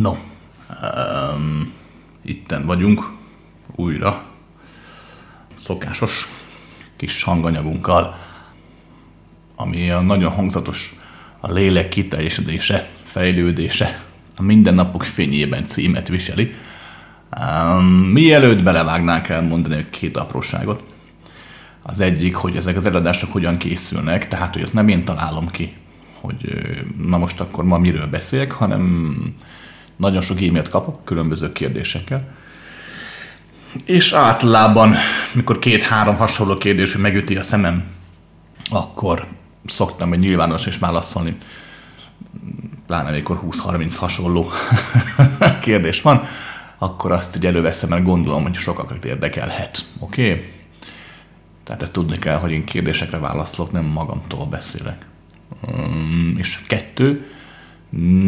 No, um, itten vagyunk újra, szokásos kis hanganyagunkkal, ami a nagyon hangzatos a lélek kiteljesedése, fejlődése, a mindennapok fényében címet viseli. Um, mielőtt belevágnánk elmondani két apróságot. Az egyik, hogy ezek az előadások hogyan készülnek, tehát hogy ezt nem én találom ki, hogy na most akkor ma miről beszélek, hanem nagyon sok e-mailt kapok különböző kérdésekkel. És általában, mikor két-három hasonló kérdés megüti a szemem, akkor szoktam egy nyilvános és válaszolni, pláne amikor 20-30 hasonló kérdés van, akkor azt ugye előveszem, mert gondolom, hogy sokakat érdekelhet. Oké? Okay? Tehát ezt tudni kell, hogy én kérdésekre válaszolok, nem magamtól beszélek. Um, és kettő,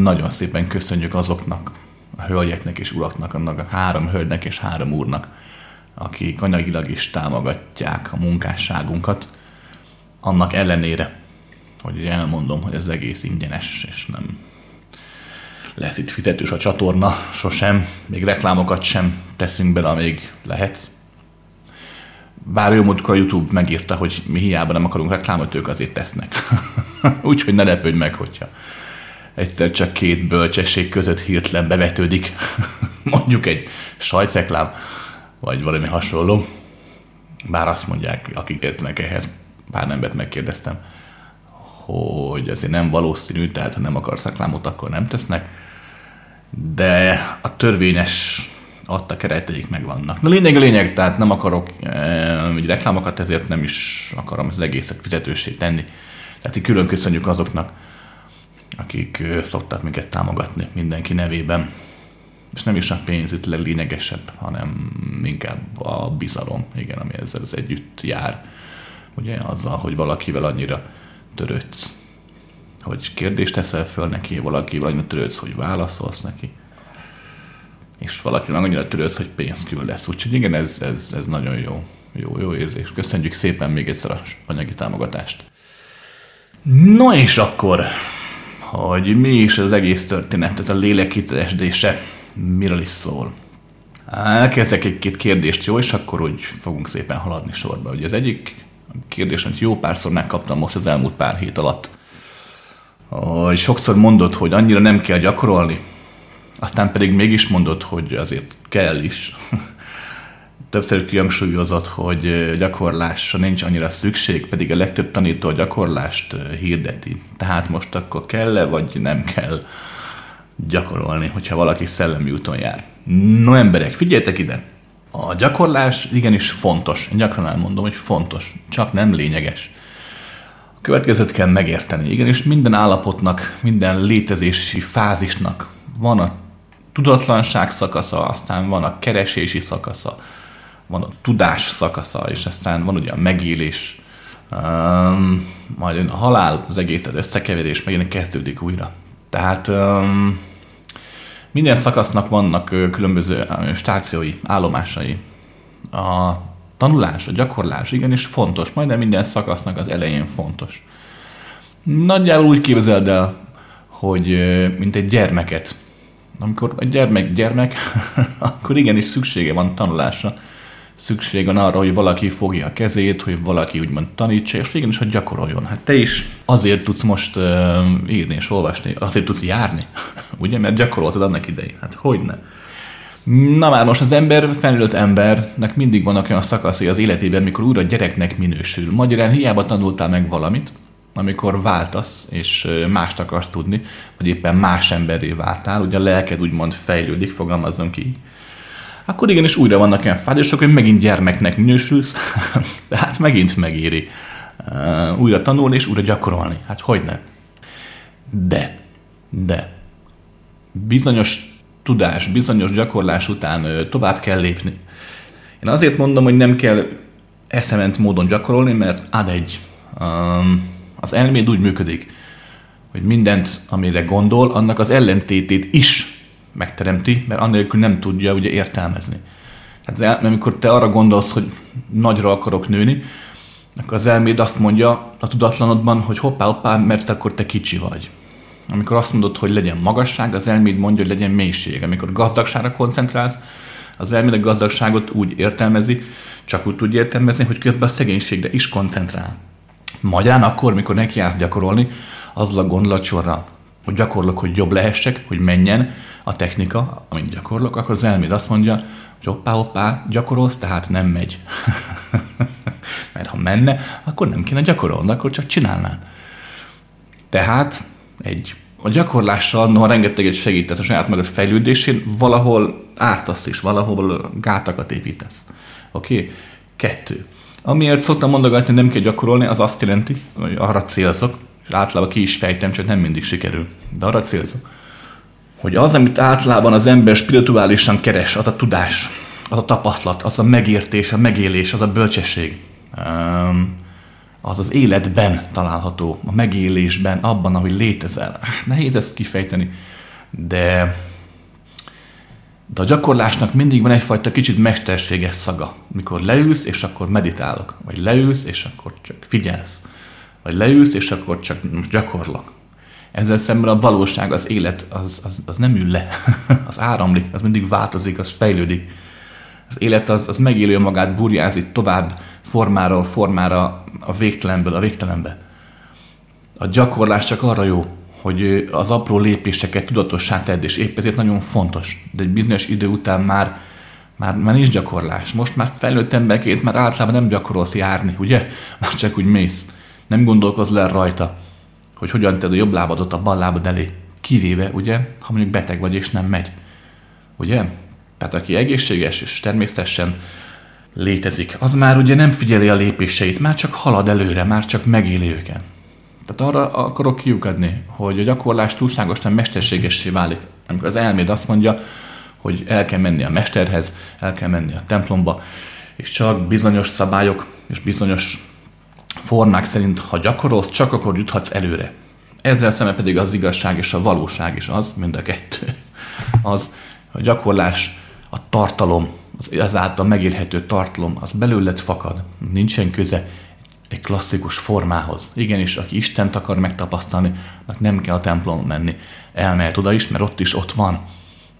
nagyon szépen köszönjük azoknak, a hölgyeknek és uraknak, annak a három hölgynek és három úrnak, akik anyagilag is támogatják a munkásságunkat, annak ellenére, hogy elmondom, hogy ez egész ingyenes, és nem lesz itt fizetős a csatorna, sosem, még reklámokat sem teszünk bele, amíg lehet. Bár múltkor a YouTube megírta, hogy mi hiába nem akarunk reklámot, ők azért tesznek. Úgyhogy ne lepődj meg, hogyha egyszer csak két bölcsesség között hirtelen bevetődik, mondjuk egy sajtreklám, vagy valami hasonló. Bár azt mondják, akik értenek ehhez, pár embert megkérdeztem, hogy azért nem valószínű, tehát ha nem akarsz reklámot, akkor nem tesznek, de a törvényes adta kereteik meg vannak. Na lényeg a lényeg, tehát nem akarok e, reklámokat, ezért nem is akarom az egészet fizetősé tenni. Tehát így külön köszönjük azoknak, akik szoktak minket támogatni mindenki nevében. És nem is a pénz itt leglényegesebb, hanem inkább a bizalom, igen, ami ezzel az együtt jár. Ugye azzal, hogy valakivel annyira törődsz, hogy kérdést teszel föl neki, valakivel annyira törődsz, hogy válaszolsz neki, és valaki meg annyira törődsz, hogy pénzt küldesz. Úgyhogy igen, ez, ez, ez nagyon jó, jó, jó érzés. Köszönjük szépen még egyszer a anyagi támogatást. No és akkor hogy mi is az egész történet, ez a lélekítesdése, miről is szól. Elkezdek egy-két kérdést, jó, és akkor úgy fogunk szépen haladni sorba. Ugye az egyik kérdés, amit jó párszor megkaptam most az elmúlt pár hét alatt, hogy sokszor mondod, hogy annyira nem kell gyakorolni, aztán pedig mégis mondod, hogy azért kell is. többször kihangsúlyozott, hogy gyakorlásra nincs annyira szükség, pedig a legtöbb tanító a gyakorlást hirdeti. Tehát most akkor kell-e, vagy nem kell gyakorolni, hogyha valaki szellemi úton jár. No emberek, figyeljetek ide! A gyakorlás igenis fontos. Én gyakran elmondom, hogy fontos, csak nem lényeges. A következőt kell megérteni. Igenis minden állapotnak, minden létezési fázisnak van a tudatlanság szakasza, aztán van a keresési szakasza, van a tudás szakasza, és aztán van ugye a megélés, um, majd jön a halál, az egész az összekeverés, megint kezdődik újra. Tehát um, minden szakasznak vannak különböző stációi, állomásai. A tanulás, a gyakorlás igenis fontos, majdnem minden szakasznak az elején fontos. Nagyjából úgy képzeld el, hogy mint egy gyermeket. Amikor egy gyermek gyermek, akkor igenis szüksége van tanulásra szükség van arra, hogy valaki fogja a kezét, hogy valaki úgymond tanítsa, és igenis, hogy gyakoroljon. Hát te is azért tudsz most uh, írni és olvasni, azért tudsz járni, ugye, mert gyakoroltad annak idején. Hát hogy ne? Na már most az ember, felnőtt embernek mindig vannak olyan szakaszai az életében, mikor újra gyereknek minősül. Magyarán hiába tanultál meg valamit, amikor váltasz, és mást akarsz tudni, vagy éppen más emberré váltál, ugye a lelked úgymond fejlődik, fogalmazzon ki akkor igenis újra vannak olyan fázisok, hogy megint gyermeknek minősülsz, tehát megint megéri újra tanulni és újra gyakorolni. Hát hogy ne? De, de bizonyos tudás, bizonyos gyakorlás után tovább kell lépni. Én azért mondom, hogy nem kell eszement módon gyakorolni, mert ad egy, um, az elméd úgy működik, hogy mindent, amire gondol, annak az ellentétét is megteremti, mert annélkül nem tudja ugye értelmezni. Hát mert amikor te arra gondolsz, hogy nagyra akarok nőni, akkor az elméd azt mondja a tudatlanodban, hogy hoppá, hoppá, mert akkor te kicsi vagy. Amikor azt mondod, hogy legyen magasság, az elméd mondja, hogy legyen mélység. Amikor gazdagságra koncentrálsz, az elméd a gazdagságot úgy értelmezi, csak úgy tudja értelmezni, hogy közben a szegénységre is koncentrál. Magyarán akkor, mikor nekiállsz gyakorolni, azzal a gondolatsorral, hogy gyakorlok, hogy jobb lehessek, hogy menjen a technika, amit gyakorlok, akkor az elméd azt mondja, hogy hoppá, hoppá, gyakorolsz, tehát nem megy. Mert ha menne, akkor nem kéne gyakorolni, akkor csak csinálnál. Tehát egy a gyakorlással, noha rengeteget segítesz a saját magad fejlődésén, valahol ártasz is, valahol gátakat építesz. Oké? Okay? Kettő. Amiért szoktam mondogatni, nem kell gyakorolni, az azt jelenti, hogy arra célzok, és általában ki is fejtem, csak nem mindig sikerül. De arra célzok, hogy az, amit általában az ember spirituálisan keres, az a tudás, az a tapasztalat, az a megértés, a megélés, az a bölcsesség, az az életben található, a megélésben, abban, ahogy létezel. Nehéz ezt kifejteni, de de a gyakorlásnak mindig van egyfajta kicsit mesterséges szaga. Mikor leülsz, és akkor meditálok. Vagy leülsz, és akkor csak figyelsz. Vagy leülsz, és akkor csak most gyakorlok. Ezzel szemben a valóság, az élet, az, az, az nem ül le. az áramlik, az mindig változik, az fejlődik. Az élet az, az megélő magát, burjázik tovább formáról formára a végtelenből a végtelenbe. A gyakorlás csak arra jó, hogy az apró lépéseket tudatossá tedd, és épp ezért nagyon fontos. De egy bizonyos idő után már, már, már nincs gyakorlás. Most már felnőtt emberként már általában nem gyakorolsz járni, ugye? Már csak úgy mész. Nem gondolkoz le rajta, hogy hogyan tedd a jobb lábadot a bal lábad elé. Kivéve, ugye, ha mondjuk beteg vagy és nem megy. Ugye? Tehát aki egészséges és természetesen létezik, az már ugye nem figyeli a lépéseit, már csak halad előre, már csak megéli őket. Tehát arra akarok kiukadni, hogy a gyakorlás túlságosan mesterségessé válik. Amikor az elméd azt mondja, hogy el kell menni a mesterhez, el kell menni a templomba, és csak bizonyos szabályok és bizonyos formák szerint, ha gyakorolsz, csak akkor juthatsz előre. Ezzel szemben pedig az igazság és a valóság is az, mind a kettő. Az, a gyakorlás, a tartalom, az ezáltal megélhető tartalom, az belőled fakad. Nincsen köze egy klasszikus formához. Igenis, aki Istent akar megtapasztalni, annak nem kell a templomba menni. Elmehet oda is, mert ott is ott van.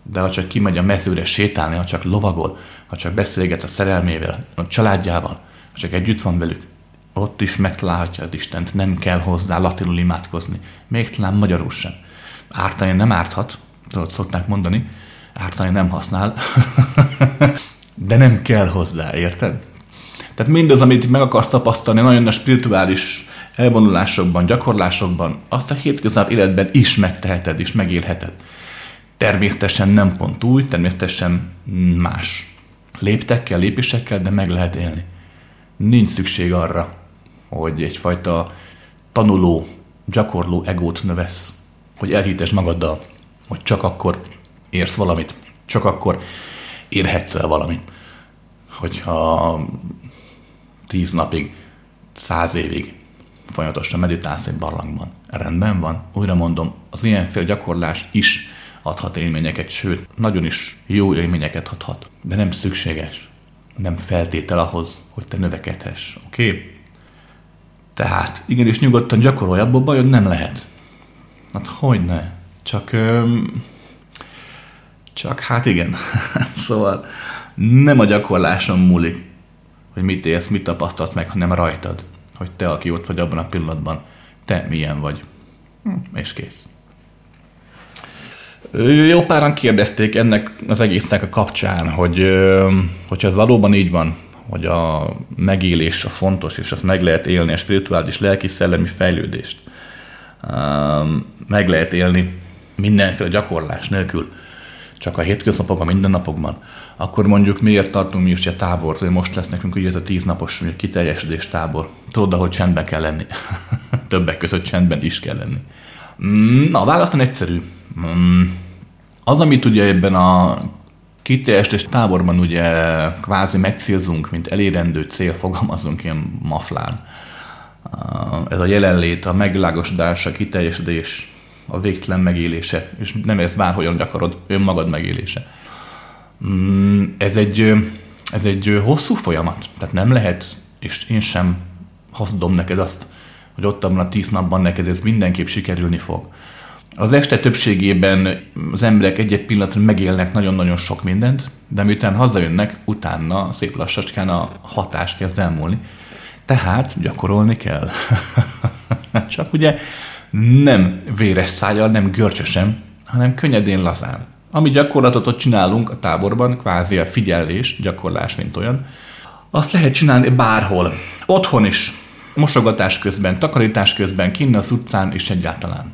De ha csak kimegy a mezőre sétálni, ha csak lovagol, ha csak beszélget a szerelmével, a családjával, ha csak együtt van velük, ott is megtalálhatja az Istent, nem kell hozzá latinul imádkozni. Még talán magyarul sem. Ártani nem árthat, tudod, szokták mondani, ártani nem használ, de nem kell hozzá, érted? Tehát mindaz, amit meg akarsz tapasztalni nagyon a spirituális elvonulásokban, gyakorlásokban, azt a hétköznap életben is megteheted, és megélheted. Természetesen nem pont új, természetesen más. Léptekkel, lépésekkel, de meg lehet élni. Nincs szükség arra, hogy egyfajta tanuló, gyakorló egót növesz, hogy elhitesd magaddal, hogy csak akkor érsz valamit, csak akkor érhetsz el valamit. Hogyha tíz napig, száz évig folyamatosan meditálsz egy barlangban. Rendben van? Újra mondom, az ilyenféle gyakorlás is adhat élményeket, sőt, nagyon is jó élményeket adhat. De nem szükséges, nem feltétel ahhoz, hogy te növekedhess. Oké? Okay? Tehát, igenis nyugodtan gyakorolj, abból bajod nem lehet. Hát hogy ne? Csak, öm, csak hát igen. szóval nem a gyakorláson múlik, hogy mit élsz, mit tapasztalsz meg, hanem rajtad. Hogy te, aki ott vagy abban a pillanatban, te milyen vagy. Hm, és kész. Jó páran kérdezték ennek az egésznek a kapcsán, hogy hogyha ez valóban így van, hogy a megélés a fontos, és azt meg lehet élni, a spirituális, lelki, szellemi fejlődést. Meg lehet élni mindenféle gyakorlás nélkül, csak a hétköznapokban, mindennapokban akkor mondjuk miért tartunk mi is a tábort, hogy most lesz nekünk ugye ez a tíznapos kiteljesedés tábor. Tudod, hogy csendben kell lenni. Többek között csendben is kell lenni. Mm, na, a válaszon egyszerű. Mm, az, amit ugye ebben a kiteljesedés táborban ugye kvázi megcélzunk, mint elérendő cél, fogalmazunk ilyen maflán. Ez a jelenlét, a megvilágosodás, a kiteljesedés, a végtelen megélése, és nem ez bárhogyan gyakorod, önmagad megélése ez egy, ez egy hosszú folyamat, tehát nem lehet, és én sem hasznom neked azt, hogy ott abban a tíz napban neked ez mindenképp sikerülni fog. Az este többségében az emberek egy-egy pillanatra megélnek nagyon-nagyon sok mindent, de miután hazajönnek, utána szép lassacskán a hatás kezd elmúlni. Tehát gyakorolni kell. Csak ugye nem véres szájjal, nem görcsösen, hanem könnyedén lazán. Ami gyakorlatot ott csinálunk a táborban, kvázi a figyelés, gyakorlás, mint olyan, azt lehet csinálni bárhol. Otthon is, mosogatás közben, takarítás közben, kinn az utcán és egyáltalán.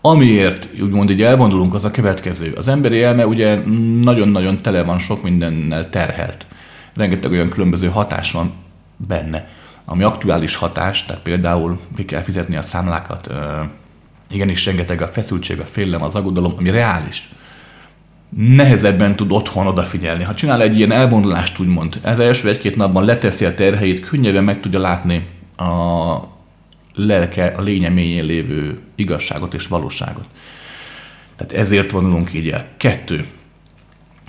Amiért úgymond így elvonulunk, az a következő. Az emberi elme ugye nagyon-nagyon tele van sok mindennel terhelt. Rengeteg olyan különböző hatás van benne, ami aktuális hatás, tehát például ki kell fizetni a számlákat, igenis rengeteg a feszültség, a félelem, az aggodalom, ami reális. Nehezebben tud otthon odafigyelni. Ha csinál egy ilyen elvonulást, úgymond, ez első egy-két napban leteszi a terheit, könnyebben meg tudja látni a lelke, a lénye mélyén lévő igazságot és valóságot. Tehát ezért vonulunk így el. Kettő.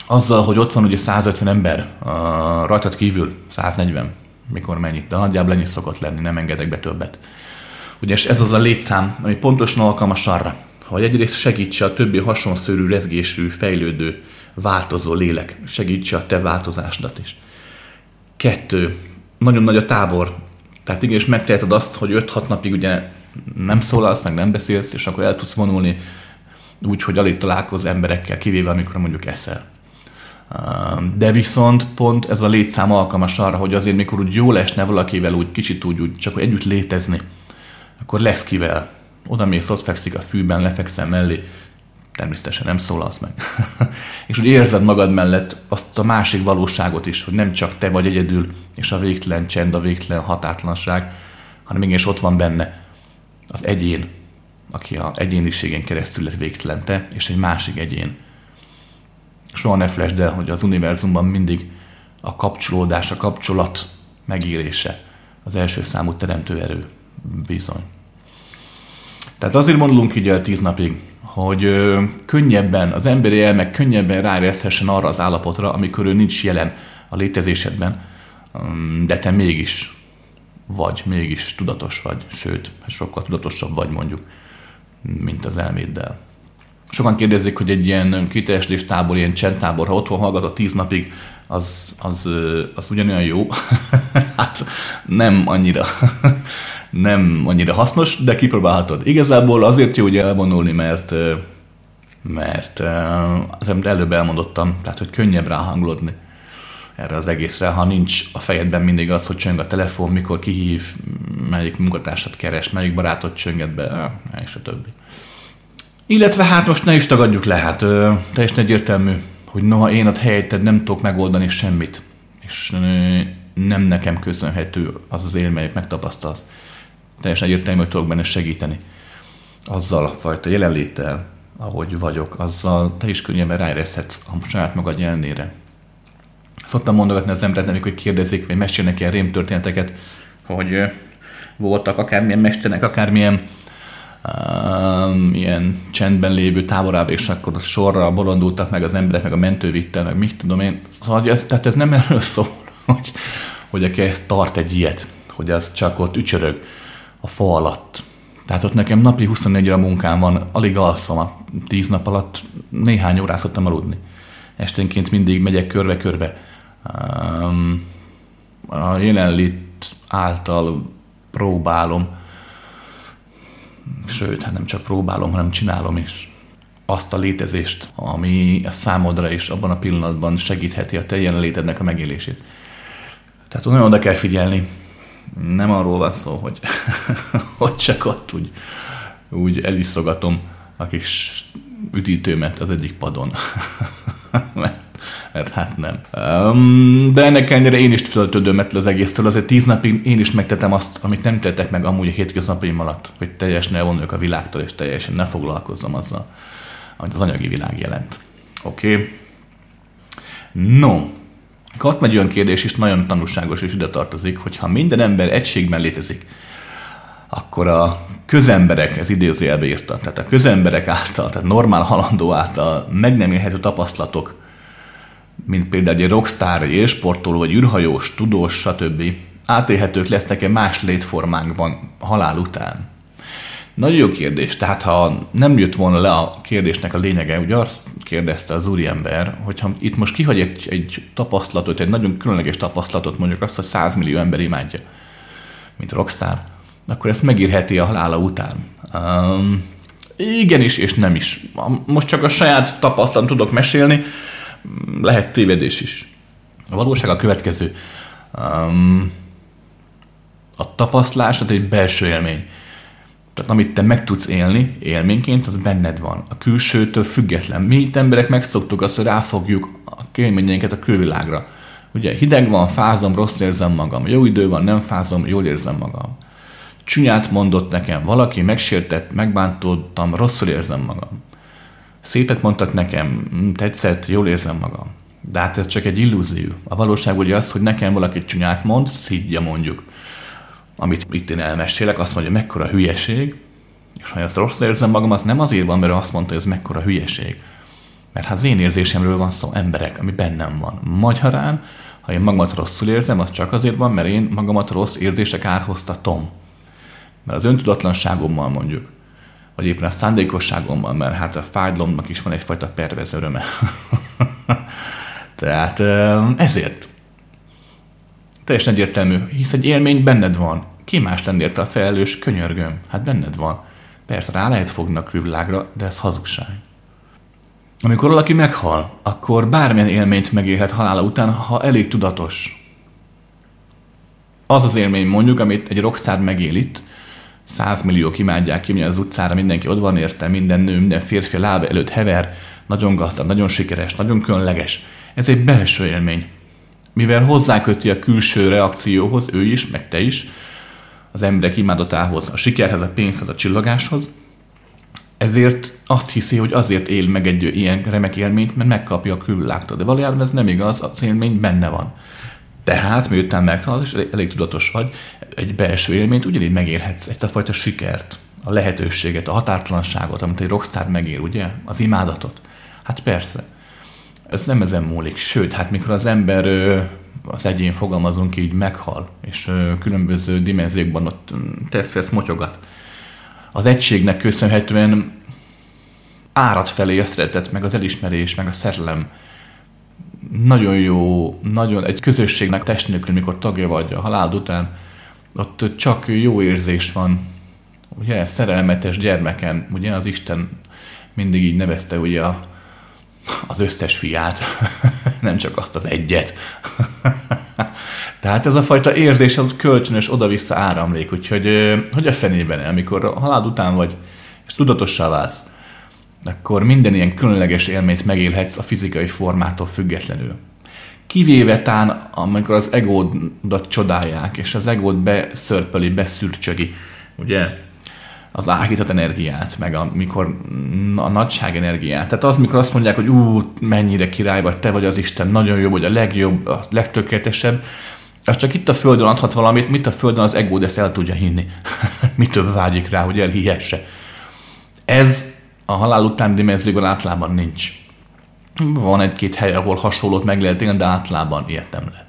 Azzal, hogy ott van ugye 150 ember, a rajtad kívül 140, mikor mennyit, de nagyjából ennyi szokott lenni, nem engedek be többet. Ugye ez az a létszám, ami pontosan alkalmas arra, hogy egyrészt segítse a többi hasonszörű, rezgésű, fejlődő, változó lélek, segítse a te változásodat is. Kettő, nagyon nagy a tábor, tehát igenis megteheted azt, hogy 5-6 napig ugye nem szólalsz, meg nem beszélsz, és akkor el tudsz vonulni úgy, hogy alig találkozz emberekkel, kivéve amikor mondjuk eszel. De viszont pont ez a létszám alkalmas arra, hogy azért mikor úgy jól esne valakivel úgy kicsit úgy, úgy csak együtt létezni, akkor lesz kivel. Oda mész, ott fekszik a fűben, lefekszem mellé, természetesen nem szólalsz meg. és úgy érzed magad mellett azt a másik valóságot is, hogy nem csak te vagy egyedül, és a végtelen csend, a végtelen határtlanság, hanem mégis ott van benne az egyén, aki a egyéniségen keresztül lett végtelen te, és egy másik egyén. Soha ne felejtsd el, hogy az univerzumban mindig a kapcsolódás, a kapcsolat megérése az első számú teremtő erő. Bizony. Tehát azért mondulunk így el tíz napig, hogy könnyebben, az emberi elme könnyebben ráereszhessen arra az állapotra, amikor ő nincs jelen a létezésedben, um, de te mégis vagy, mégis tudatos vagy, sőt, sokkal tudatosabb vagy mondjuk, mint az elméddel. Sokan kérdezik, hogy egy ilyen kiteljesítés tábor, ilyen csendtábor, ha otthon hallgat a tíz napig, az, az, az ugyanolyan jó? hát nem annyira nem annyira hasznos, de kipróbálhatod. Igazából azért jó ugye elvonulni, mert mert az amit előbb elmondottam, tehát hogy könnyebb ráhangolódni erre az egészre, ha nincs a fejedben mindig az, hogy csöng a telefon, mikor kihív, melyik munkatársat keres, melyik barátot csönget be, és a többi. Illetve hát most ne is tagadjuk le, hát teljesen egyértelmű, hogy noha én ott helyetted nem tudok megoldani semmit, és nem nekem köszönhető az az élmény, megtapasztalsz teljesen egyértelmű, hogy tudok benne segíteni. Azzal a fajta jelenléttel, ahogy vagyok, azzal te is könnyebben ráérezhetsz a saját magad jelenére. Szoktam mondogatni az embereknek, amikor kérdezik, vagy mesélnek ilyen rémtörténeteket, hogy voltak akármilyen mesternek, akármilyen um, ilyen csendben lévő táborába, és akkor sorra bolondultak meg az emberek, meg a mentő meg mit tudom én. Szóval, ez, tehát ez nem erről szól, hogy, hogy aki ezt tart egy ilyet, hogy az csak ott ücsörög a fa alatt. Tehát ott nekem napi 24 óra munkám van, alig alszom a 10 nap alatt, néhány órát szoktam aludni. Esténként mindig megyek körbe-körbe. A jelenlét által próbálom, sőt, hát nem csak próbálom, hanem csinálom is azt a létezést, ami a számodra is abban a pillanatban segítheti a te jelenlétednek a megélését. Tehát nagyon oda kell figyelni, nem arról van szó, hogy, hogy csak ott úgy, úgy eliszogatom a kis üdítőmet az egyik padon. mert, mert hát nem. Um, de ennek ellenére én is föltődöm ettől az egésztől. Azért tíz napig én is megtetem azt, amit nem tettek meg amúgy a hétköznapaim alatt, hogy teljesen elvonuljak a világtól, és teljesen ne foglalkozzam azzal, amit az anyagi világ jelent. Oké? Okay? No, ott megy olyan kérdés is, nagyon tanulságos és ide tartozik, hogy ha minden ember egységben létezik, akkor a közemberek, ez idézőjelbe írta, tehát a közemberek által, tehát normál halandó által meg nem élhető tapasztalatok, mint például egy rockstar, egy élsportoló, vagy űrhajós, tudós, stb. átélhetők lesznek egy más létformánkban halál után. Nagyon jó kérdés. Tehát ha nem jött volna le a kérdésnek a lényege, ugye azt kérdezte az úriember, hogyha itt most kihagy egy, egy tapasztalatot, egy nagyon különleges tapasztalatot, mondjuk azt, hogy 100 millió ember imádja, mint rockstar, akkor ezt megírheti a halála után. Um, igenis és nem is. Most csak a saját tapasztalat tudok mesélni, lehet tévedés is. A valóság a következő. Um, a tapasztalás az egy belső élmény. Tehát amit te meg tudsz élni élményként, az benned van. A külsőtől független. Mi itt emberek megszoktuk azt, hogy ráfogjuk a élményeinket a külvilágra. Ugye hideg van, fázom, rossz érzem magam. Jó idő van, nem fázom, jól érzem magam. Csúnyát mondott nekem, valaki megsértett, megbántottam, rosszul érzem magam. Szépet mondtak nekem, tetszett, jól érzem magam. De hát ez csak egy illúzió. A valóság ugye az, hogy nekem valaki csúnyát mond, szidja mondjuk amit itt én elmesélek, azt mondja, mekkora hülyeség, és ha ezt rosszul érzem magam, az nem azért van, mert azt mondta, hogy ez mekkora hülyeség. Mert ha az én érzésemről van szó, emberek, ami bennem van. Magyarán, ha én magamat rosszul érzem, az csak azért van, mert én magamat rossz érzések árhoztatom. Mert az öntudatlanságommal mondjuk, vagy éppen a szándékosságommal, mert hát a fájdalomnak is van egyfajta pervez öröme. Tehát ezért Teljesen egyértelmű, hisz egy élmény benned van. Ki más lennél a felelős, könyörgöm? Hát benned van. Persze rá lehet fogni a külvilágra, de ez hazugság. Amikor valaki meghal, akkor bármilyen élményt megélhet halála után, ha elég tudatos. Az az élmény mondjuk, amit egy rockstar megél itt, százmilliók imádják ki, az utcára mindenki ott van érte, minden nő, minden férfi lába előtt hever, nagyon gazdag, nagyon sikeres, nagyon különleges. Ez egy belső élmény mivel hozzáköti a külső reakcióhoz, ő is, meg te is, az emberek imádatához, a sikerhez, a pénzhez, a csillagáshoz, ezért azt hiszi, hogy azért él meg egy ilyen remek élményt, mert megkapja a külvilágtól. De valójában ez nem igaz, az élmény benne van. Tehát, miután meghal, és elég, tudatos vagy, egy belső élményt ugyanígy megélhetsz, egy a fajta sikert, a lehetőséget, a határtalanságot, amit egy rockstar megél, ugye? Az imádatot. Hát persze ez nem ezen múlik. Sőt, hát mikor az ember, az egyén fogalmazunk így, meghal, és különböző dimenziókban ott tesztvesz motyogat, az egységnek köszönhetően árad felé a szeretet, meg az elismerés, meg a szerelem. Nagyon jó, nagyon egy közösségnek testnökül, mikor tagja vagy a halál után, ott csak jó érzés van. Ugye, szerelmetes gyermeken, ugye az Isten mindig így nevezte ugye a, az összes fiát, nem csak azt az egyet. Tehát ez a fajta érzés az kölcsönös oda-vissza áramlék, úgyhogy hogy a fenében, amikor a halád után vagy, és tudatossá válsz, akkor minden ilyen különleges élményt megélhetsz a fizikai formától függetlenül. Kivéve tán, amikor az egódat csodálják, és az egód beszörpöli, beszürcsögi, ugye? Az áhított energiát, meg amikor a nagyság energiát. Tehát az, mikor azt mondják, hogy ú, mennyire király vagy, te vagy az Isten, nagyon jó vagy, a legjobb, a legtökéletesebb, az csak itt a Földön adhat valamit, mit a Földön az egód ezt el tudja hinni. Mi több vágyik rá, hogy elhihesse. Ez a halál után dimenzióban általában nincs. Van egy-két hely, ahol hasonlót meg lehet élni, de általában ilyet nem lehet.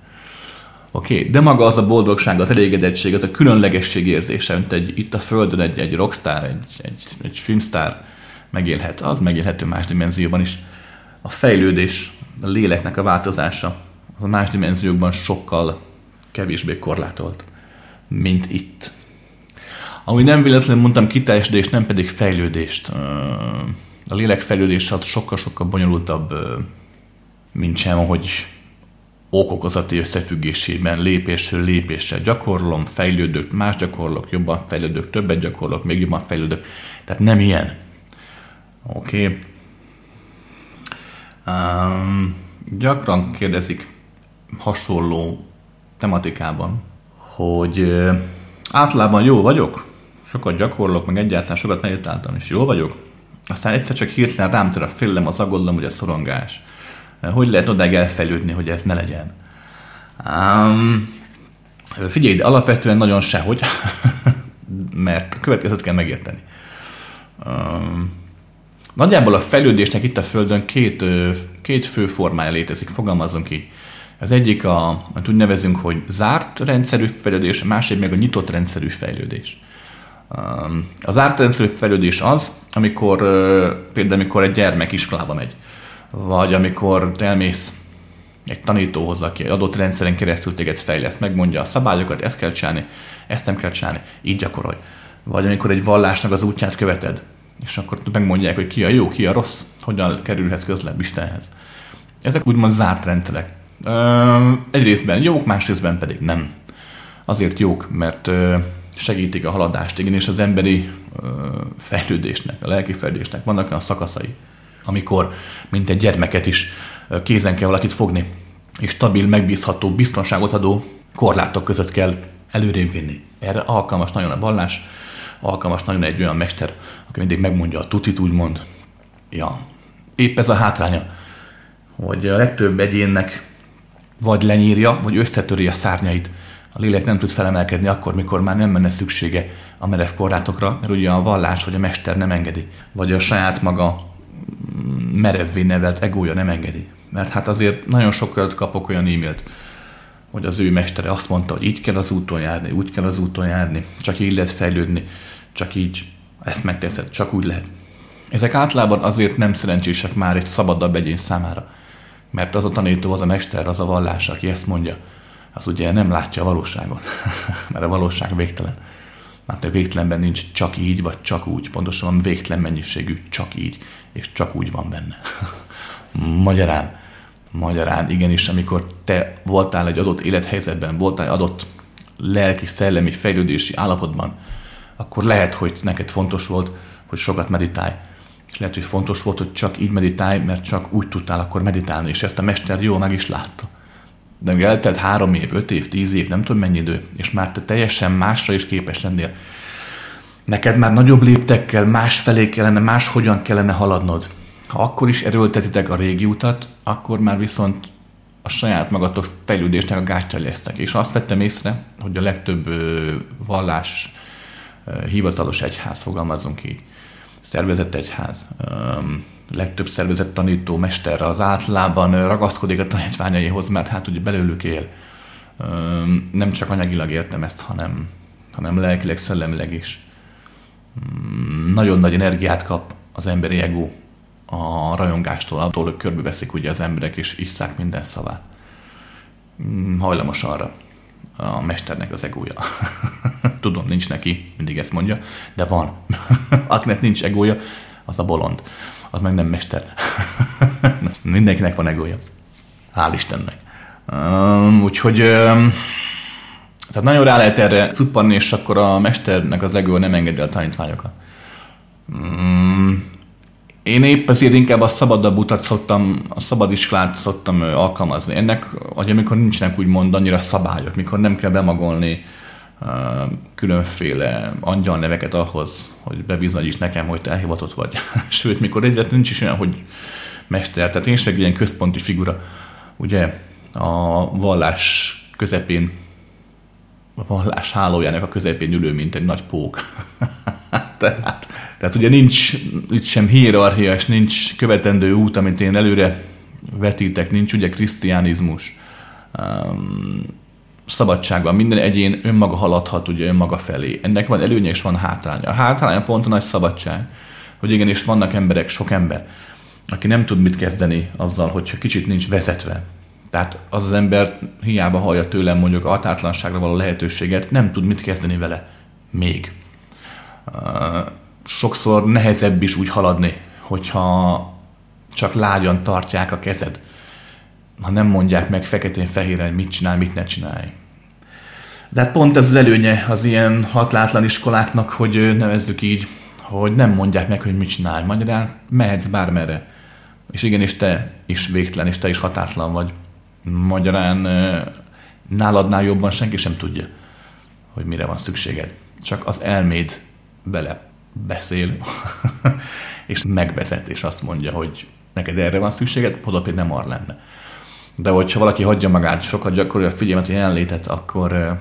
Oké, okay, de maga az a boldogság, az elégedettség, az a különlegesség érzése, mint egy, itt a Földön egy, egy rockstar, egy, egy, egy filmstar megélhet, az megélhető más dimenzióban is. A fejlődés, a léleknek a változása, az a más dimenziókban sokkal kevésbé korlátolt, mint itt. Ami nem véletlenül mondtam kiteljesedést, nem pedig fejlődést. A lélek fejlődése az sokkal-sokkal bonyolultabb, mint sem, hogy okokozati összefüggésében lépésről lépésre gyakorlom, fejlődök, más gyakorlok, jobban fejlődök, többet gyakorlok, még jobban fejlődök. Tehát nem ilyen. Oké. Okay. Um, gyakran kérdezik hasonló tematikában, hogy általában jó vagyok, sokat gyakorlok, meg egyáltalán sokat meditáltam, és jó vagyok, aztán egyszer csak hirtelen rám tör a félem, az aggodalom, hogy a szorongás hogy lehet odáig elfejlődni, hogy ez ne legyen? Um, figyelj, de alapvetően nagyon sehogy, mert a következőt kell megérteni. Um, nagyjából a fejlődésnek itt a Földön két, két fő formája létezik, fogalmazunk így. Az egyik, a, amit úgy nevezünk, hogy zárt rendszerű fejlődés, a másik meg a nyitott rendszerű fejlődés. Az ártrendszerű fejlődés az, amikor például amikor egy gyermek iskolába megy, vagy amikor elmész egy tanítóhoz, aki egy adott rendszeren keresztül téged fejleszt, megmondja a szabályokat, ezt kell csinálni, ezt nem kell csinálni, így gyakorolj. Vagy amikor egy vallásnak az útját követed, és akkor megmondják, hogy ki a jó, ki a rossz, hogyan kerülhetsz közlebb Istenhez. Ezek úgymond zárt rendszerek. Egy részben jók, más részben pedig nem. Azért jók, mert segítik a haladást, igen, és az emberi fejlődésnek, a lelki fejlődésnek vannak olyan szakaszai, amikor, mint egy gyermeket is kézen kell valakit fogni, és stabil, megbízható, biztonságot adó korlátok között kell előrébb vinni. Erre alkalmas nagyon a vallás, alkalmas nagyon egy olyan mester, aki mindig megmondja a tutit, úgymond. Ja, épp ez a hátránya, hogy a legtöbb egyénnek vagy lenyírja, vagy összetöri a szárnyait. A lélek nem tud felemelkedni akkor, mikor már nem menne szüksége a merev korlátokra, mert ugye a vallás vagy a mester nem engedi, vagy a saját maga merevvé nevelt egója nem engedi. Mert hát azért nagyon sokat kapok olyan e-mailt, hogy az ő mestere azt mondta, hogy így kell az úton járni, úgy kell az úton járni, csak így lehet fejlődni, csak így ezt megteszed, csak úgy lehet. Ezek általában azért nem szerencsések már egy szabadabb egyén számára. Mert az a tanító, az a mester, az a vallás, aki ezt mondja, az ugye nem látja a valóságot. mert a valóság végtelen. Mert a végtelenben nincs csak így, vagy csak úgy. Pontosan végtelen mennyiségű csak így, és csak úgy van benne. Magyarán, magyarán igenis, amikor te voltál egy adott élethelyzetben, voltál adott lelki, szellemi fejlődési állapotban, akkor lehet, hogy neked fontos volt, hogy sokat meditálj. És lehet, hogy fontos volt, hogy csak így meditálj, mert csak úgy tudtál akkor meditálni, és ezt a mester jól meg is látta. De még eltelt három év, öt év, tíz év, nem tudom mennyi idő, és már te teljesen másra is képes lennél. Neked már nagyobb léptekkel, más felé kellene, más hogyan kellene haladnod. Ha akkor is erőltetitek a régi utat, akkor már viszont a saját magatok fejlődésnek a gátja lesznek. És azt vettem észre, hogy a legtöbb vallás hivatalos egyház, fogalmazunk így, szervezett egyház, legtöbb szervezett tanító mester az általában ragaszkodik a tanítványaihoz, mert hát ugye belőlük él. Nem csak anyagilag értem ezt, hanem, hanem lelkileg, szellemileg is. Nagyon nagy energiát kap az emberi ego a rajongástól, attól, hogy körbeveszik ugye az emberek, és isszák minden szavát. Hajlamos arra a mesternek az egója. Tudom, nincs neki, mindig ezt mondja, de van. Akinek nincs egója, az a bolond. Az meg nem mester. Mindenkinek van egója. Hál' Istennek. Úgyhogy tehát nagyon rá lehet erre cuppanni, és akkor a mesternek az egója nem engedi a tanítványokat. Um, én épp ezért inkább a szabadabb utat szoktam, a szabad iskolát szoktam alkalmazni. Ennek, hogy amikor nincsenek úgymond annyira szabályok, mikor nem kell bemagolni uh, különféle angyal neveket ahhoz, hogy bebizonyíts nekem, hogy te elhivatott vagy. Sőt, mikor egyet nincs is olyan, hogy mester, tehát én is egy ilyen központi figura. Ugye a vallás közepén, vallás hálójának a közepén ülő, mint egy nagy pók. tehát tehát ugye nincs itt sem hierarchia, és nincs követendő út, amit én előre vetítek, nincs ugye krisztiánizmus. Um, szabadságban minden egyén önmaga haladhat ugye önmaga felé. Ennek van előnye és van hátránya. A hátránya pont a nagy szabadság, hogy igenis vannak emberek, sok ember, aki nem tud mit kezdeni azzal, hogyha kicsit nincs vezetve. Tehát az az ember hiába hallja tőlem mondjuk a határtlanságra való lehetőséget, nem tud mit kezdeni vele. Még sokszor nehezebb is úgy haladni, hogyha csak lágyan tartják a kezed. Ha nem mondják meg feketén-fehéren, mit csinál, mit ne csinálj. De hát pont ez az előnye az ilyen hatlátlan iskoláknak, hogy nevezzük így, hogy nem mondják meg, hogy mit csinálj. Magyarán mehetsz bármerre. És igen, és te is végtelen, és te is határtlan vagy. Magyarán náladnál jobban senki sem tudja, hogy mire van szükséged. Csak az elméd bele beszél, és megvezet, és azt mondja, hogy neked erre van szükséged, oda nem arra lenne. De hogyha valaki hagyja magát, sokat gyakorolja a figyelmet, a jelenlétet, akkor,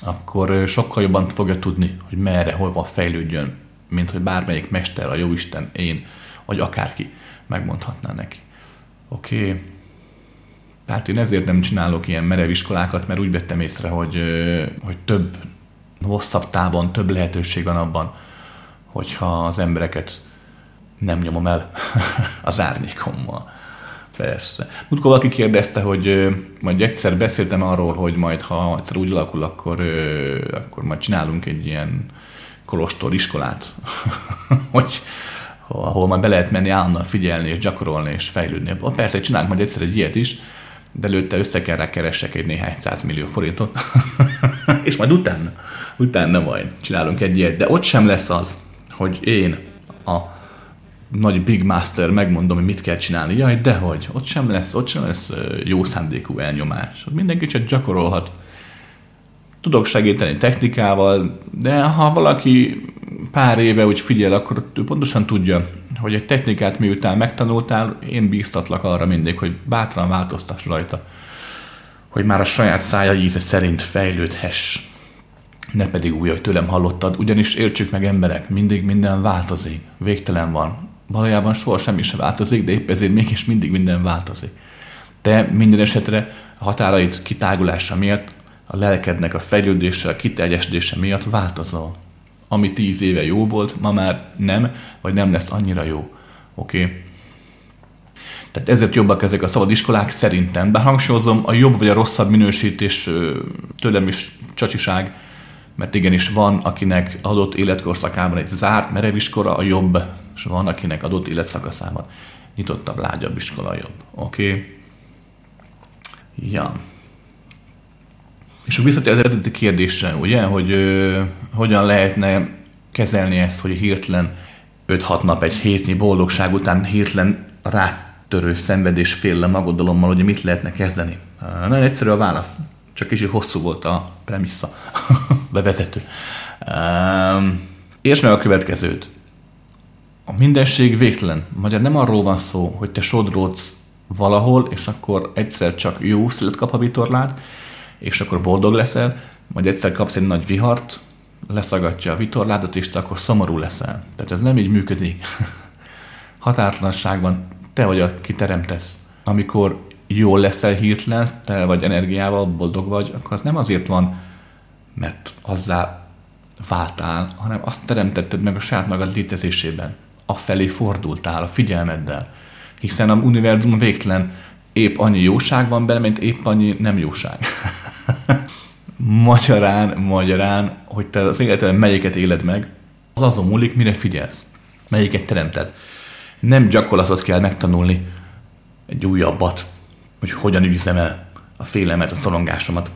akkor sokkal jobban fogja tudni, hogy merre, hol fejlődjön, mint hogy bármelyik mester, a jóisten, én, vagy akárki megmondhatná neki. Oké, okay. Tehát én ezért nem csinálok ilyen merev iskolákat, mert úgy vettem észre, hogy, hogy több hosszabb távon több lehetőség van abban, hogyha az embereket nem nyomom el az árnyékommal. Persze. Múltkor valaki kérdezte, hogy majd egyszer beszéltem arról, hogy majd ha egyszer úgy alakul, akkor, akkor majd csinálunk egy ilyen kolostor iskolát, hogy ahol majd be lehet menni állandóan figyelni és gyakorolni és fejlődni. Persze, csinálunk majd egyszer egy ilyet is, de előtte össze kell rá keresek egy néhány millió forintot, és majd utána, utána majd csinálunk egy ilyet. De ott sem lesz az, hogy én a nagy Big Master megmondom, hogy mit kell csinálni. Jaj, dehogy, ott sem lesz, ott sem lesz jó szándékú elnyomás. Mindenki csak gyakorolhat. Tudok segíteni technikával, de ha valaki pár éve úgy figyel, akkor ő pontosan tudja, hogy egy technikát miután megtanultál, én bíztatlak arra mindig, hogy bátran változtass rajta, hogy már a saját szája íze szerint fejlődhess. Ne pedig úgy, hogy tőlem hallottad, ugyanis értsük meg emberek, mindig minden változik, végtelen van. Valójában soha semmi sem változik, de épp ezért mégis mindig minden változik. Te minden esetre határait kitágulása miatt, a lelkednek a fejlődése, a kiteljesedése miatt változol ami tíz éve jó volt, ma már nem, vagy nem lesz annyira jó. Oké? Okay? Tehát ezért jobbak ezek a szabad iskolák szerintem. Bár hangsúlyozom, a jobb vagy a rosszabb minősítés tőlem is csacsiság, mert igenis van, akinek adott életkorszakában egy zárt, merev iskola a jobb, és van, akinek adott életszakaszában nyitottabb, lágyabb iskola a jobb. Oké? Okay? Ja. És akkor visszatérő az eredeti kérdésre, ugye, hogy ö, hogyan lehetne kezelni ezt, hogy hirtelen 5-6 nap egy hétnyi boldogság után hirtelen rátörő szenvedés félle magodalommal, hogy mit lehetne kezdeni. Nagyon egyszerű a válasz, csak kicsit hosszú volt a premissza, bevezető. Um, értsd meg a következőt. A mindenség végtelen. Magyar nem arról van szó, hogy te sodródsz valahol, és akkor egyszer csak jó szület kap a vitorlát, és akkor boldog leszel, majd egyszer kapsz egy nagy vihart, leszagatja a vitorládat, és te akkor szomorú leszel. Tehát ez nem így működik. Határtlanságban te vagy, aki teremtesz. Amikor jól leszel hirtelen, te vagy energiával, boldog vagy, akkor az nem azért van, mert azzá váltál, hanem azt teremtetted meg a saját magad létezésében. Afelé fordultál a figyelmeddel. Hiszen a univerzum végtelen épp annyi jóság van benne, mint épp annyi nem jóság. magyarán, magyarán, hogy te az életben melyiket éled meg, az azon múlik, mire figyelsz. Melyiket teremted. Nem gyakorlatot kell megtanulni egy újabbat, hogy hogyan űzzem el a félemet, a szorongásomat,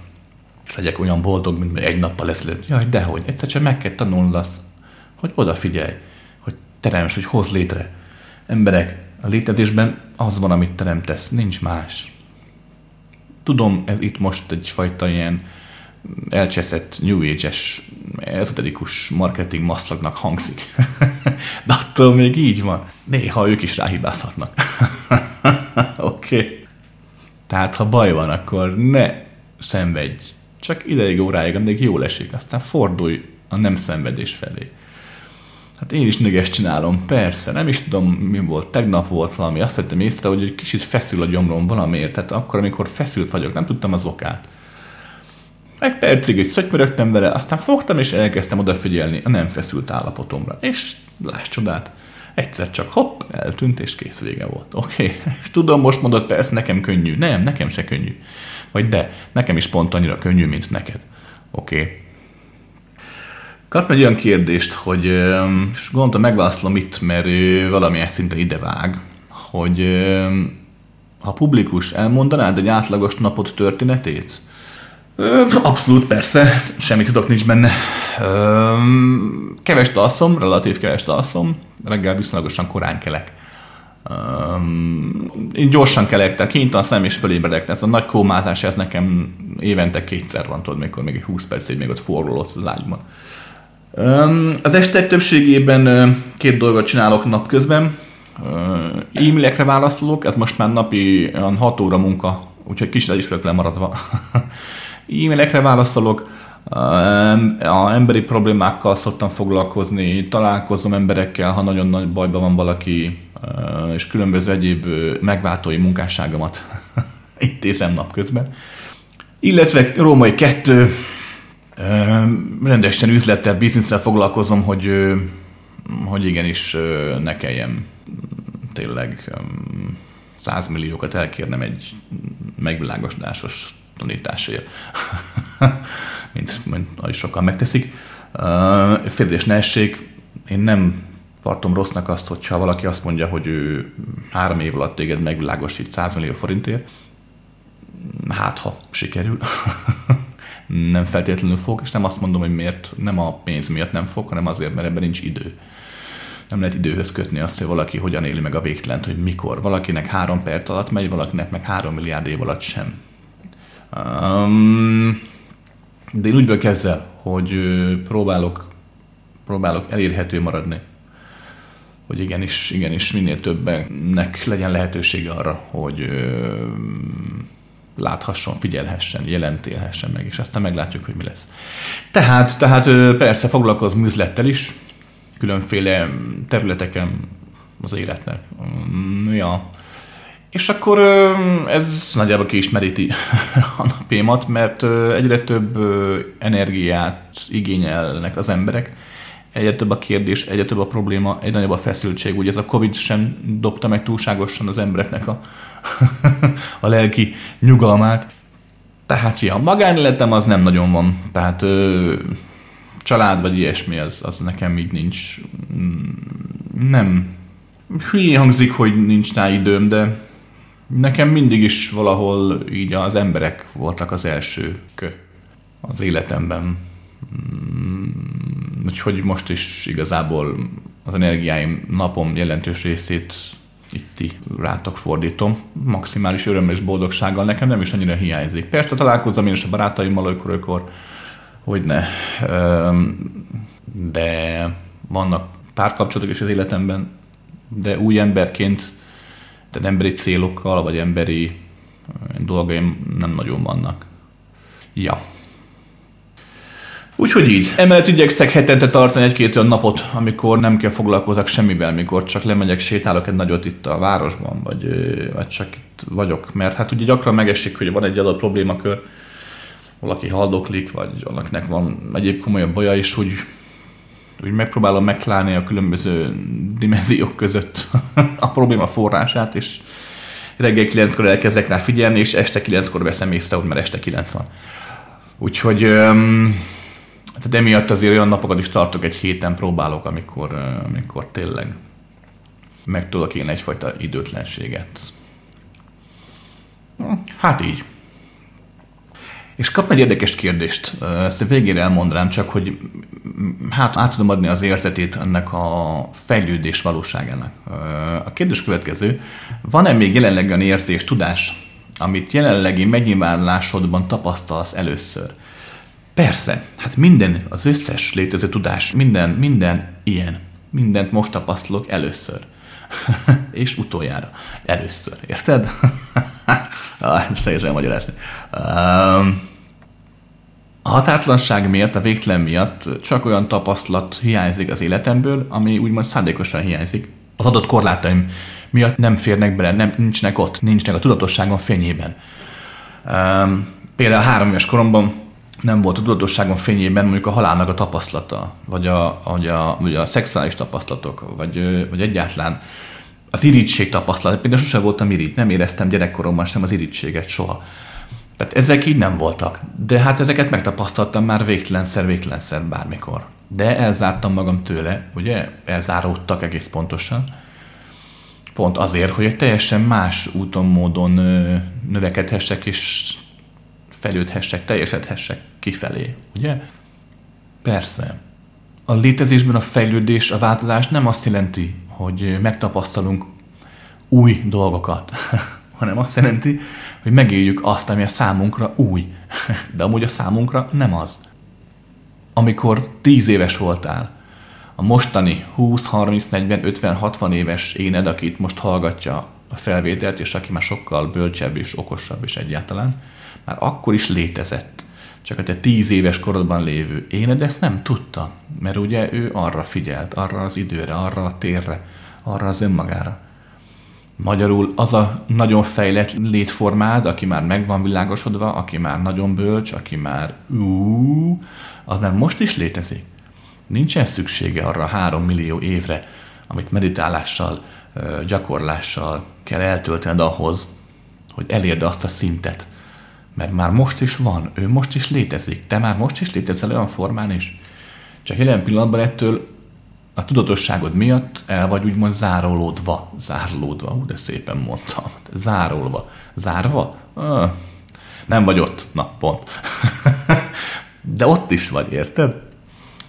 és legyek olyan boldog, mint egy nappal ezelőtt. Jaj, dehogy, egyszer csak meg kell tanulnod azt, hogy odafigyelj, hogy teremts, hogy hoz létre. Emberek, a létezésben az van, amit teremtesz, nincs más. Tudom, ez itt most egyfajta ilyen elcseszett New Age-es, ezoterikus marketing maszlagnak hangzik. De attól még így van. Néha ők is ráhibázhatnak. Oké. okay. Tehát, ha baj van, akkor ne szenvedj. Csak ideig, óráig, amíg jól esik. Aztán fordulj a nem szenvedés felé. Hát én is nöges csinálom, persze, nem is tudom mi volt, tegnap volt valami, azt vettem észre, hogy egy kicsit feszül a gyomrom valamiért, tehát akkor, amikor feszült vagyok, nem tudtam az okát. Egy percig is szögymörögtem vele, aztán fogtam és elkezdtem odafigyelni a nem feszült állapotomra. És láss csodát, egyszer csak hopp, eltűnt és kész vége volt. Oké, okay. és tudom, most mondod, persze nekem könnyű. Nem, nekem se könnyű. Vagy de, nekem is pont annyira könnyű, mint neked. Oké. Okay. Kaptam egy olyan kérdést, hogy, és gondoltam megválaszolom itt, mert valamilyen szinten ide vág, hogy ha publikus elmondanád egy átlagos napot történetét, Abszolút, persze, semmi tudok nincs benne. Keves alszom, relatív keves alszom, reggel viszonylagosan korán kelek. Én gyorsan kelek, tehát kénytelen és fölébredek. Ez a nagy kómázás, ez nekem évente kétszer van, tudod, mikor még 20 percig még ott forrolódsz az ágyban. Az este többségében két dolgot csinálok napközben. E-mailekre válaszolok, ez most már napi olyan 6 óra munka, úgyhogy kicsit el is vagyok lemaradva. E-mailekre válaszolok, a emberi problémákkal szoktam foglalkozni, találkozom emberekkel, ha nagyon nagy bajban van valaki, és különböző egyéb megváltói munkásságomat intézem napközben. Illetve római kettő, Rendesen üzlettel, bizniszsel foglalkozom, hogy, hogy igenis ne kelljen tényleg százmilliókat elkérnem egy megvilágosdásos tanításért, mint, mint ahogy sokan megteszik. Félés ne essék, én nem tartom rossznak azt, hogyha valaki azt mondja, hogy ő három év alatt téged megvilágosít 100 millió forintért, hát ha sikerül. nem feltétlenül fog, és nem azt mondom, hogy miért, nem a pénz miatt nem fog, hanem azért, mert ebben nincs idő. Nem lehet időhöz kötni azt, hogy valaki hogyan éli meg a végtelent, hogy mikor. Valakinek három perc alatt megy, valakinek meg három milliárd év alatt sem. Um, de én úgy vagyok ezzel, hogy próbálok, próbálok elérhető maradni. Hogy igenis, igenis minél többennek legyen lehetősége arra, hogy láthasson, figyelhessen, jelentélhessen meg, és aztán meglátjuk, hogy mi lesz. Tehát, tehát persze foglalkoz műzlettel is, különféle területeken az életnek. Mm, ja. És akkor ez nagyjából ki is meríti a napémat, mert egyre több energiát igényelnek az emberek, egyre több a kérdés, egyre több a probléma, egy nagyobb a feszültség. Ugye ez a Covid sem dobta meg túlságosan az embereknek a, a lelki nyugalmát. Tehát ja, magánéletem az nem nagyon van. Tehát ö, család vagy ilyesmi, az, az nekem így nincs. Nem. Hülyén hangzik, hogy nincs rá időm, de nekem mindig is valahol így az emberek voltak az első kö az életemben. Mm, úgyhogy most is igazából az energiáim napom jelentős részét itt rátok fordítom. Maximális örömmel és boldogsággal nekem nem is annyira hiányzik. Persze találkozom én is a barátaimmal olykor-olykor, hogy ne. De vannak párkapcsolatok is az életemben, de új emberként, de emberi célokkal, vagy emberi dolgaim nem nagyon vannak. Ja. Úgyhogy így. Emellett igyekszek hetente tartani egy-két olyan napot, amikor nem kell foglalkozak semmivel, mikor csak lemegyek, sétálok egy nagyot itt a városban, vagy, vagy csak itt vagyok. Mert hát ugye gyakran megesik, hogy van egy adott problémakör, valaki haldoklik, vagy valakinek van egyéb komolyabb baja is, úgy, úgy megpróbálom megtalálni a különböző dimenziók között a probléma forrását, és reggel 9-kor elkezdek rá figyelni, és este 9-kor veszem észre, mert este 9 van. Úgyhogy tehát emiatt azért olyan napokat is tartok egy héten, próbálok, amikor, amikor tényleg meg tudok élni egyfajta időtlenséget. Hát így. És kap egy érdekes kérdést, ezt a végére elmondanám csak, hogy hát át tudom adni az érzetét ennek a fejlődés valóságának. A kérdés következő, van-e még jelenleg olyan érzés, tudás, amit jelenlegi megnyilvánulásodban tapasztalsz először? Persze, hát minden, az összes létező tudás, minden, minden ilyen. Mindent most tapasztalok először. és utoljára. Először. Érted? ah, ezt nehéz elmagyarázni. Um, a határtlanság miatt, a végtelen miatt csak olyan tapasztalat hiányzik az életemből, ami úgymond szándékosan hiányzik. Az adott korlátaim miatt nem férnek bele, nem, nincsnek ott, nincsnek a tudatosságon fényében. Um, például három éves koromban nem volt a tudatosságon fényében mondjuk a halálnak a tapasztalata, vagy a, vagy a, vagy a szexuális tapasztalatok, vagy, vagy egyáltalán az irítség tapasztalat. Például sosem voltam irigy, nem éreztem gyerekkoromban sem az irítséget soha. Tehát ezek így nem voltak. De hát ezeket megtapasztaltam már végtelenszer, végtelenszer bármikor. De elzártam magam tőle, ugye? Elzáródtak egész pontosan. Pont azért, hogy egy teljesen más úton, módon növekedhessek, és fejlődhessek, teljesedhessek kifelé, ugye? Persze. A létezésben a fejlődés, a változás nem azt jelenti, hogy megtapasztalunk új dolgokat, hanem azt jelenti, hogy megéljük azt, ami a számunkra új. De amúgy a számunkra nem az. Amikor 10 éves voltál, a mostani 20, 30, 40, 50, 60 éves éned, akit most hallgatja a felvételt, és aki már sokkal bölcsebb és okosabb is egyáltalán, már akkor is létezett. Csak a te tíz éves korodban lévő éned ezt nem tudta, mert ugye ő arra figyelt, arra az időre, arra a térre, arra az önmagára. Magyarul az a nagyon fejlett létformád, aki már meg van világosodva, aki már nagyon bölcs, aki már ú, az nem most is létezik. Nincsen szüksége arra három millió évre, amit meditálással, gyakorlással kell eltöltened ahhoz, hogy elérd azt a szintet. Mert már most is van, ő most is létezik, te már most is létezel olyan formán is. Csak jelen pillanatban ettől a tudatosságod miatt el vagy úgymond zárolódva. Zárlódva, úgy de szépen mondtam. Zárolva. Zárva? Nem vagy ott. Na, pont. de ott is vagy, érted?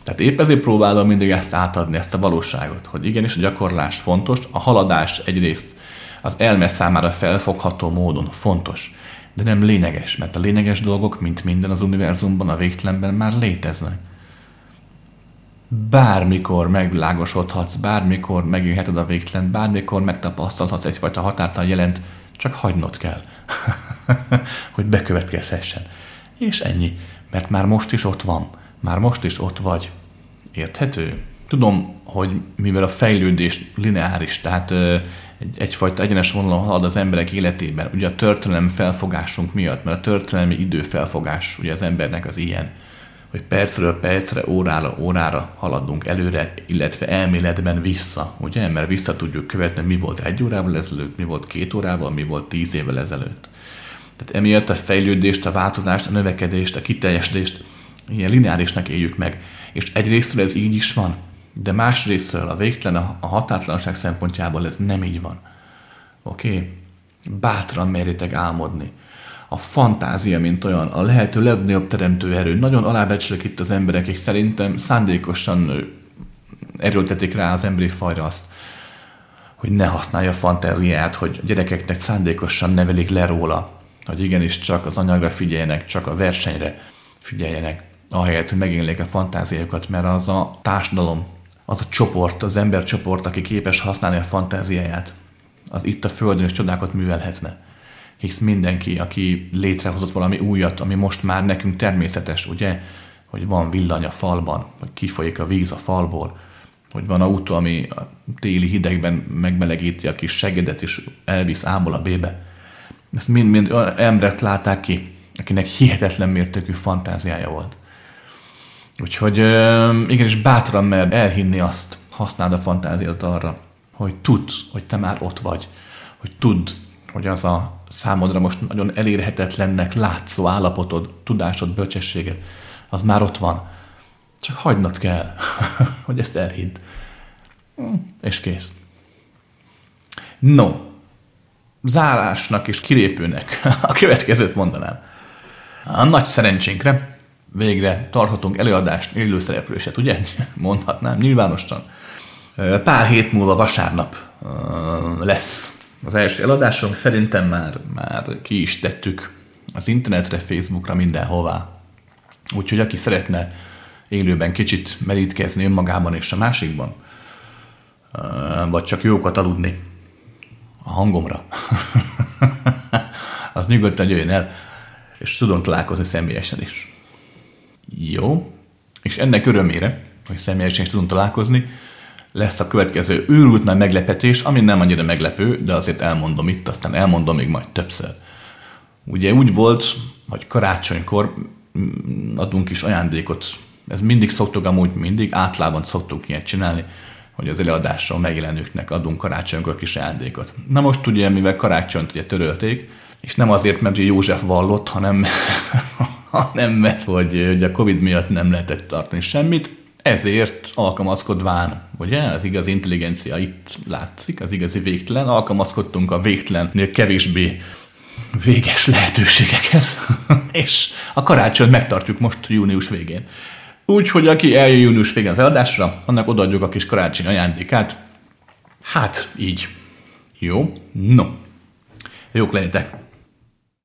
Tehát épp ezért próbálom mindig ezt átadni, ezt a valóságot, hogy igenis a gyakorlás fontos, a haladás egyrészt az elme számára felfogható módon fontos, de nem lényeges, mert a lényeges dolgok, mint minden az univerzumban, a végtelenben már léteznek. Bármikor megvilágosodhatsz, bármikor megélheted a végtelen, bármikor megtapasztalhatsz egyfajta határtalan jelent, csak hagynod kell, hogy bekövetkezhessen. És ennyi, mert már most is ott van már most is ott vagy. Érthető? Tudom, hogy mivel a fejlődés lineáris, tehát egy, egyfajta egyenes vonalon halad az emberek életében, ugye a történelem felfogásunk miatt, mert a történelmi időfelfogás ugye az embernek az ilyen, hogy percről percre, órára, órára haladunk előre, illetve elméletben vissza, ugye? Mert vissza tudjuk követni, mi volt egy órával ezelőtt, mi volt két órával, mi volt tíz évvel ezelőtt. Tehát emiatt a fejlődést, a változást, a növekedést, a kiteljesedést ilyen lineárisnak éljük meg. És egyrésztről ez így is van, de másrésztről a végtelen, a határtlanság szempontjából ez nem így van. Oké? Okay? Bátran merjétek álmodni. A fantázia, mint olyan, a lehető legnagyobb teremtő erő. Nagyon alábecsülök itt az emberek, és szerintem szándékosan erőltetik rá az emberi fajra azt, hogy ne használja a fantáziát, hogy a gyerekeknek szándékosan nevelik le róla, hogy igenis csak az anyagra figyeljenek, csak a versenyre figyeljenek ahelyett, hogy megélék a fantáziájukat, mert az a társadalom, az a csoport, az embercsoport, aki képes használni a fantáziáját, az itt a Földön is csodákat művelhetne. Hisz mindenki, aki létrehozott valami újat, ami most már nekünk természetes, ugye, hogy van villany a falban, vagy kifolyik a víz a falból, hogy van autó, ami a téli hidegben megmelegíti a kis segedet, és elvisz A-ból a B-be. Ezt mind-mind emberek látták ki, akinek hihetetlen mértékű fantáziája volt. Úgyhogy igenis bátran mer elhinni azt, használd a fantáziát arra, hogy tudd, hogy te már ott vagy, hogy tudd, hogy az a számodra most nagyon elérhetetlennek látszó állapotod, tudásod, bölcsességed, az már ott van. Csak hagynod kell, hogy ezt elhidd. Hm, és kész. No, zárásnak és kilépőnek a következőt mondanám. A nagy szerencsénkre végre tarthatunk előadást élőszereplőset, ugye? Mondhatnám nyilvánosan. Pár hét múlva vasárnap lesz az első eladásunk. Szerintem már, már ki is tettük az internetre, Facebookra, mindenhová. Úgyhogy aki szeretne élőben kicsit merítkezni önmagában és a másikban, vagy csak jókat aludni a hangomra, az nyugodtan jöjjön el, és tudom találkozni személyesen is. Jó. És ennek örömére, hogy személyesen is tudunk találkozni, lesz a következő őrült nagy meglepetés, ami nem annyira meglepő, de azért elmondom itt, aztán elmondom még majd többször. Ugye úgy volt, hogy karácsonykor mm, adunk is ajándékot. Ez mindig szoktuk, amúgy mindig, átlában szoktuk ilyet csinálni, hogy az előadáson megjelenőknek adunk karácsonykor kis ajándékot. Na most ugye, mivel karácsonyt ugye törölték, és nem azért, mert József vallott, hanem hanem mert hogy, hogy a Covid miatt nem lehetett tartani semmit, ezért alkalmazkodván, ugye, az igazi intelligencia itt látszik, az igazi végtelen, alkalmazkodtunk a végtelennél kevésbé véges lehetőségekhez, és a karácsonyt megtartjuk most június végén. Úgyhogy aki eljön június végén az eladásra, annak odaadjuk a kis karácsony ajándékát. Hát, így. Jó? No. Jók legyetek.